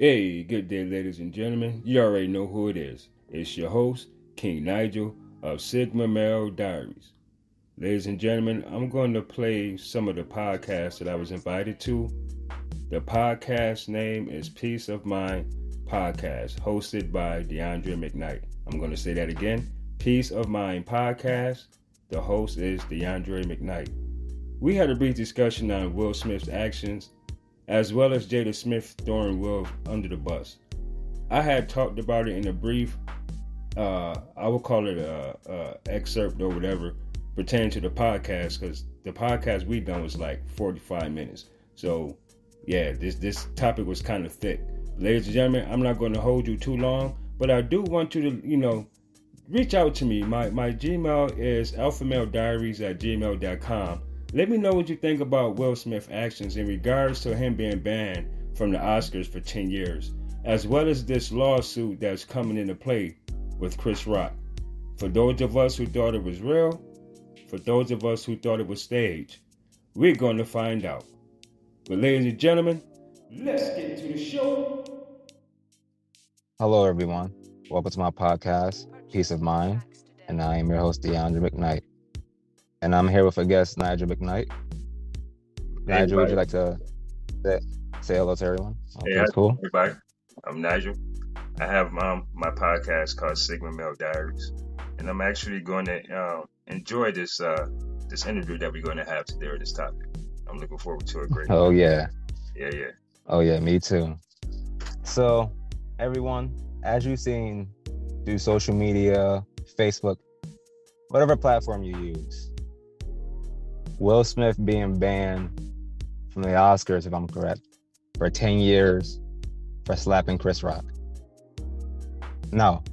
Hey, good day, ladies and gentlemen. You already know who it is. It's your host, King Nigel of Sigma Male Diaries. Ladies and gentlemen, I'm going to play some of the podcasts that I was invited to. The podcast name is Peace of Mind Podcast, hosted by DeAndre McKnight. I'm going to say that again Peace of Mind Podcast. The host is DeAndre McKnight. We had a brief discussion on Will Smith's actions as well as Jada Smith throwing Will under the bus. I had talked about it in a brief, uh, I would call it a, a, excerpt or whatever, pertaining to the podcast because the podcast we done was like 45 minutes. So yeah, this this topic was kind of thick. Ladies and gentlemen, I'm not going to hold you too long, but I do want you to, you know, reach out to me. My my Gmail is alphamalediaries at gmail.com. Let me know what you think about Will Smith's actions in regards to him being banned from the Oscars for 10 years, as well as this lawsuit that's coming into play with Chris Rock. For those of us who thought it was real, for those of us who thought it was staged, we're going to find out. But, ladies and gentlemen, let's get to the show. Hello, everyone. Welcome to my podcast, Peace of Mind, and I am your host, DeAndre McKnight and I'm here with a guest, Nigel McKnight. Hey, Nigel, would you like to say, say hello to everyone? Okay, hey, cool. Everybody, I'm Nigel. I have my, my podcast called Sigma Male Diaries, and I'm actually going to uh, enjoy this uh, this interview that we're going to have today with this topic. I'm looking forward to it great. Oh yeah. Yeah, yeah. Oh yeah, me too. So, everyone, as you've seen through social media, Facebook, whatever platform you use, Will Smith being banned from the Oscars, if I'm correct, for 10 years for slapping Chris Rock. Now,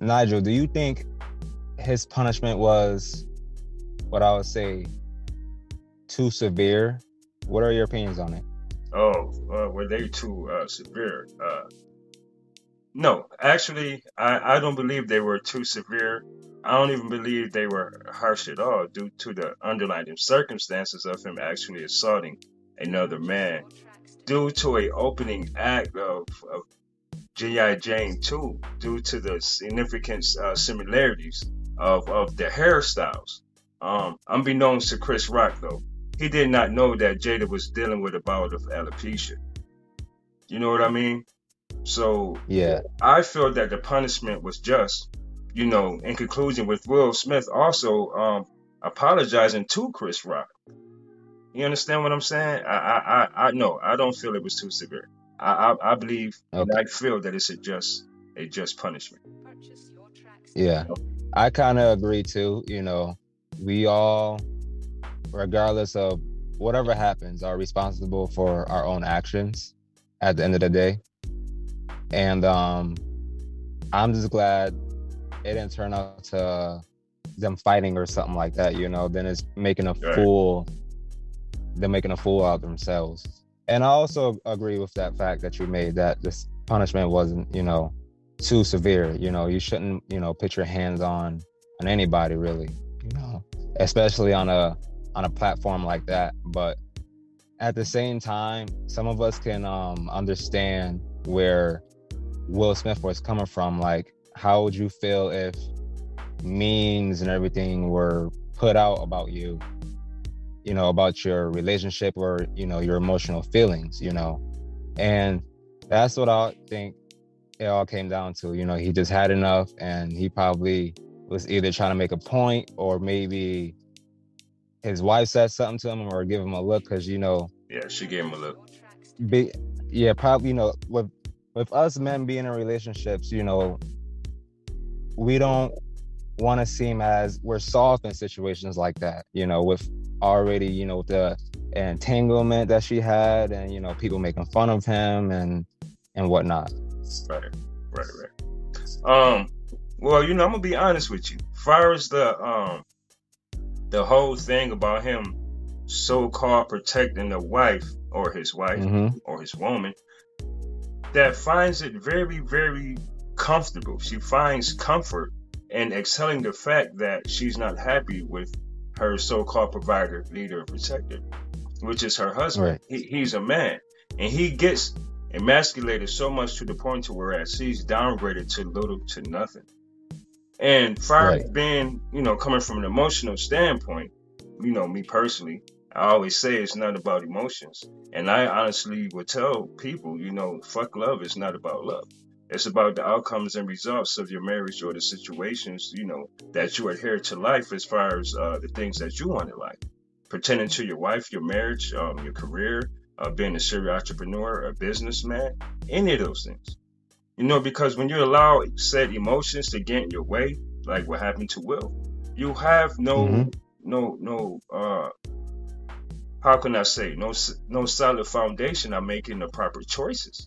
Nigel, do you think his punishment was what I would say too severe? What are your opinions on it? Oh, uh, were they too uh, severe? Uh, no, actually, I, I don't believe they were too severe. I don't even believe they were harsh at all due to the underlying circumstances of him actually assaulting another man due to a opening act of, of G.I. Jane 2 due to the significant uh, similarities of, of the hairstyles. Um, unbeknownst to Chris Rock, though, he did not know that Jada was dealing with a bout of alopecia. You know what I mean? So yeah, I feel that the punishment was just you know, in conclusion, with Will Smith also um, apologizing to Chris Rock. You understand what I'm saying? I I I, I no, I don't feel it was too severe. I I, I believe okay. I feel that it's a just a just punishment. Yeah, I kind of agree too. You know, we all, regardless of whatever happens, are responsible for our own actions at the end of the day. And um, I'm just glad it didn't turn out to them fighting or something like that, you know, then it's making a right. fool, they're making a fool out of themselves. And I also agree with that fact that you made that this punishment wasn't, you know, too severe. You know, you shouldn't, you know, put your hands on on anybody really, you know, especially on a on a platform like that. But at the same time, some of us can um understand where Will Smith was coming from. Like how would you feel if memes and everything were put out about you? You know about your relationship or you know your emotional feelings you know? And that's what i think it all came down to you know? He just had enough and he probably was either trying to make a point or maybe his wife said something to him or give him a look because you know yeah she gave him a look. be, yeah probably you know with with us men being in relationships you know we don't want to seem as we're soft in situations like that, you know, with already, you know, the entanglement that she had and, you know, people making fun of him and and whatnot. Right, right, right. Um, well, you know, I'm gonna be honest with you. Far as the um the whole thing about him so called protecting the wife or his wife mm-hmm. or his woman that finds it very, very comfortable. She finds comfort in excelling the fact that she's not happy with her so-called provider, leader, and protector, which is her husband. Right. He, he's a man, and he gets emasculated so much to the point to where she's downgraded to little to nothing. And far right. being, you know, coming from an emotional standpoint, you know, me personally, I always say it's not about emotions. And I honestly would tell people, you know, fuck love, it's not about love. It's about the outcomes and results of your marriage or the situations, you know, that you adhere to life as far as uh, the things that you want in life. Pertaining to your wife, your marriage, um, your career, uh, being a serial entrepreneur, a businessman, any of those things. You know, because when you allow said emotions to get in your way, like what happened to Will, you have no, mm-hmm. no, no, uh, how can I say, no, no solid foundation on making the proper choices.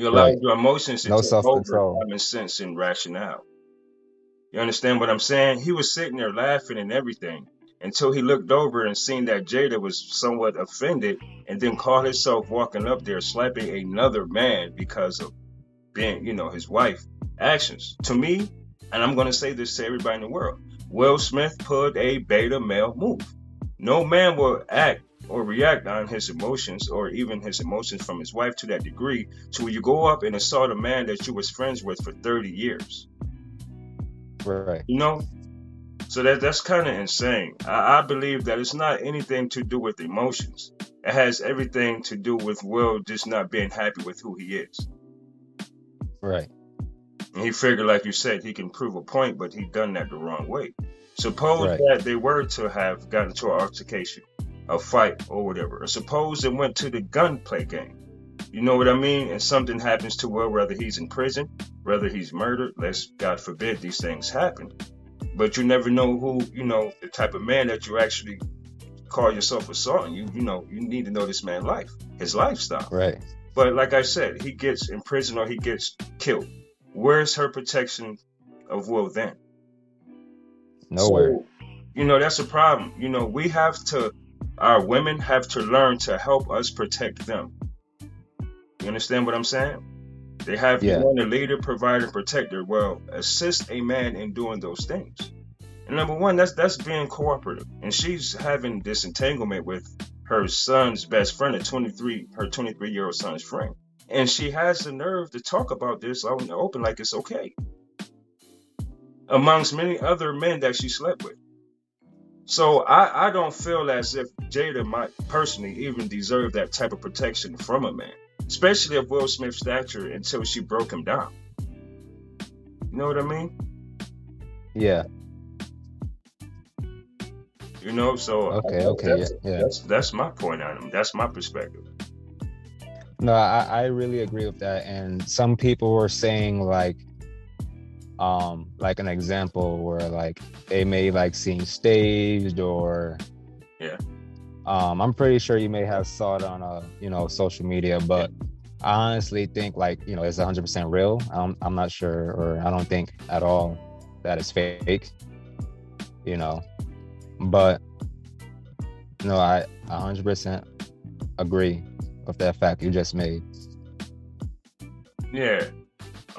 You allow right. your emotions to no take over common sense and rationale. You understand what I'm saying? He was sitting there laughing and everything until he looked over and seen that Jada was somewhat offended and then caught himself walking up there slapping another man because of being, you know, his wife actions. To me, and I'm going to say this to everybody in the world, Will Smith put a beta male move. No man will act or react on his emotions or even his emotions from his wife to that degree to where you go up and assault a man that you was friends with for 30 years. Right. You know? So that that's kind of insane. I, I believe that it's not anything to do with emotions. It has everything to do with Will just not being happy with who he is. Right. And he figured, like you said, he can prove a point, but he done that the wrong way. Suppose right. that they were to have gotten to an altercation a fight or whatever. Or suppose it went to the gunplay game. You know what I mean? And something happens to where whether he's in prison, whether he's murdered, let's God forbid these things happen. But you never know who, you know, the type of man that you actually call yourself assaulting. You you know, you need to know this man's life, his lifestyle. Right. But like I said, he gets in prison or he gets killed. Where's her protection of Will then? Nowhere. So, you know, that's a problem. You know, we have to our women have to learn to help us protect them. You understand what I'm saying? They have yeah. one a leader, provider, protector. Well, assist a man in doing those things. And number one, that's that's being cooperative. And she's having this entanglement with her son's best friend, a 23, her 23 year old son's friend. And she has the nerve to talk about this out in the open like it's okay. Amongst many other men that she slept with. So I, I don't feel as if Jada might personally even deserve that type of protection from a man, especially of Will Smith's stature until she broke him down. You know what I mean? Yeah. You know, so uh, okay, okay, that's, yeah, yeah. That's that's my point on him. That's my perspective. No, I, I really agree with that. And some people were saying like um like an example where like they may like seem staged or yeah. um i'm pretty sure you may have saw it on a you know social media but i honestly think like you know it's 100% real. I'm, I'm not sure or i don't think at all that it's fake you know but no i 100% agree with that fact you just made. Yeah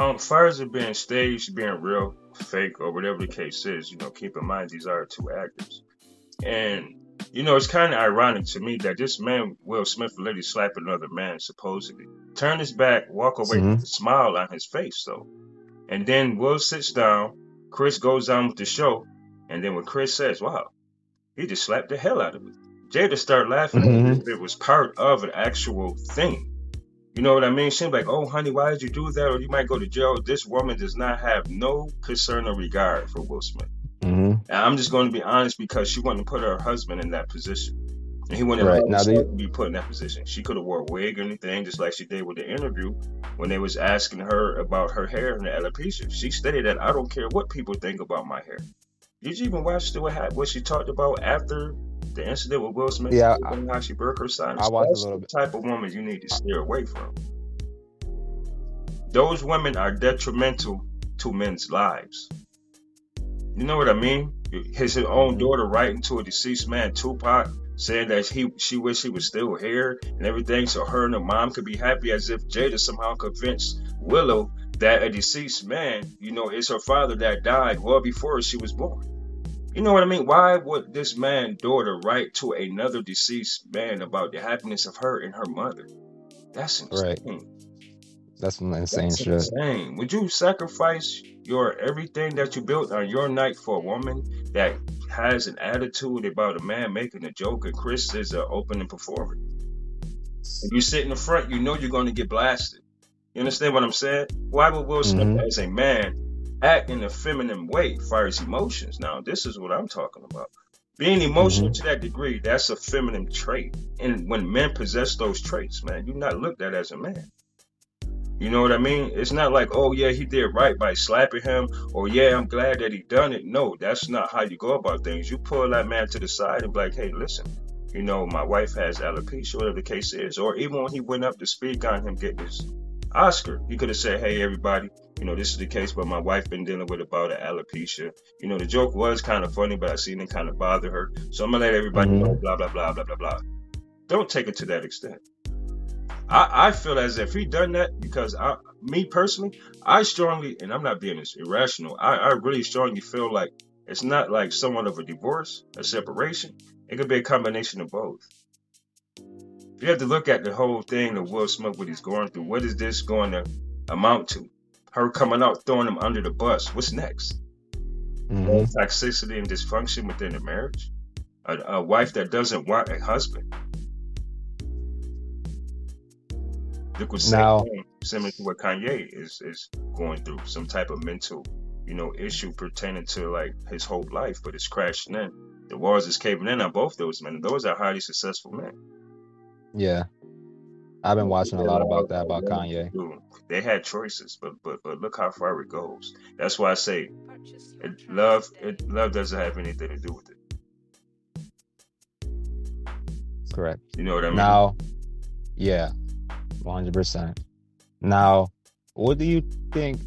um, far as it being staged, being real, fake, or whatever the case is, you know, keep in mind these are two actors. And, you know, it's kind of ironic to me that this man, Will Smith, literally slapped another man, supposedly. Turn his back, walk away mm-hmm. with a smile on his face, though. And then Will sits down, Chris goes on with the show, and then when Chris says, wow, he just slapped the hell out of me. Jada started laughing mm-hmm. it was part of an actual thing. You know what I mean? She's like, oh, honey, why did you do that? Or you might go to jail. This woman does not have no concern or regard for Will Smith. Mm-hmm. And I'm just going to be honest because she wanted to put her husband in that position. And he wanted right. now to be put in that position. She could have wore a wig or anything, just like she did with the interview when they was asking her about her hair and the alopecia. She stated that I don't care what people think about my hair. Did you even watch the, what, what she talked about after the incident with Will Smith, yeah, I, how she broke her silence. I watched a little the bit. type of woman you need to steer away from. Those women are detrimental to men's lives. You know what I mean? His own mm-hmm. daughter writing to a deceased man, Tupac, saying that he she wished he was still here and everything, so her and her mom could be happy, as if Jada somehow convinced Willow that a deceased man, you know, is her father that died well before she was born. You know what I mean? Why would this man daughter write to another deceased man about the happiness of her and her mother? That's insane. Right. That's some insane That's shit. Insane. Would you sacrifice your everything that you built on your night for a woman that has an attitude about a man making a joke and Chris is an opening performer? If you sit in the front, you know you're going to get blasted. You understand what I'm saying? Why would Will Smith, mm-hmm. as a man, act in a feminine way fires emotions? Now, this is what I'm talking about. Being emotional mm-hmm. to that degree, that's a feminine trait. And when men possess those traits, man, you're not looked at as a man. You know what I mean? It's not like, oh yeah, he did right by slapping him, or yeah, I'm glad that he done it. No, that's not how you go about things. You pull that man to the side and be like, hey, listen, you know, my wife has alopecia, whatever the case is. Or even when he went up to speak on him getting his Oscar, he could have said, hey, everybody, you know, this is the case, but my wife been dealing with about an alopecia. You know, the joke was kind of funny, but I seen it kind of bother her. So I'm gonna let everybody mm-hmm. know, blah, blah, blah, blah, blah, blah. Don't take it to that extent. I, I feel as if he done that because I, me personally, I strongly, and I'm not being this irrational, I, I really strongly feel like it's not like somewhat of a divorce, a separation. It could be a combination of both. You have to look at the whole thing of Will Smith, what he's going through. What is this going to amount to? Her coming out, throwing him under the bus. What's next? Mm-hmm. Toxicity and dysfunction within a marriage. A, a wife that doesn't want a husband. Look what now, similar to what Kanye is is going through, some type of mental, you know, issue pertaining to like his whole life, but it's crashing in. The walls is caving in on both those men. Those are highly successful men. Yeah. I've been watching a lot about that about Kanye. They had choices, but but but look how far it goes. That's why I say, it, love it, love doesn't have anything to do with it. Correct. You know what I mean? Now, yeah, 100%. Now, what do you think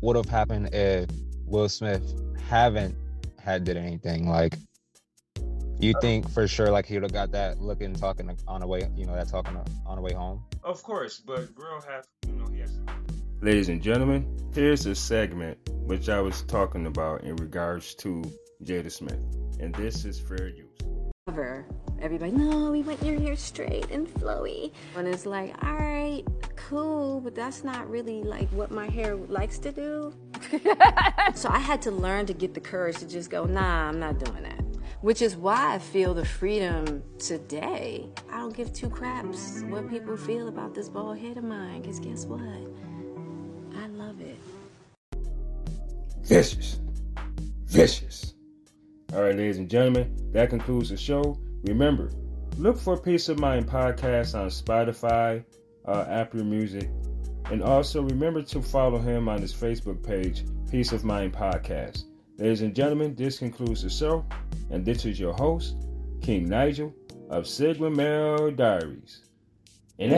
would have happened if Will Smith haven't had did anything? Like, you think for sure like he would have got that looking talking on the way, you know, that talking on the way home? Of course, but girl have you know he has. Ladies and gentlemen, here's a segment which I was talking about in regards to Jada Smith, and this is fair use. Everybody, no, we want your hair straight and flowy. And it's like, all right, cool, but that's not really like what my hair likes to do. so I had to learn to get the courage to just go, nah, I'm not doing that. Which is why I feel the freedom today. I don't give two craps what people feel about this bald head of mine, because guess what? I love it. Vicious. Vicious. All right, ladies and gentlemen, that concludes the show. Remember, look for Peace of Mind podcast on Spotify, uh, Apple Music, and also remember to follow him on his Facebook page, Peace of Mind Podcast. Ladies and gentlemen, this concludes the show, and this is your host, King Nigel of Sigma Male Diaries. And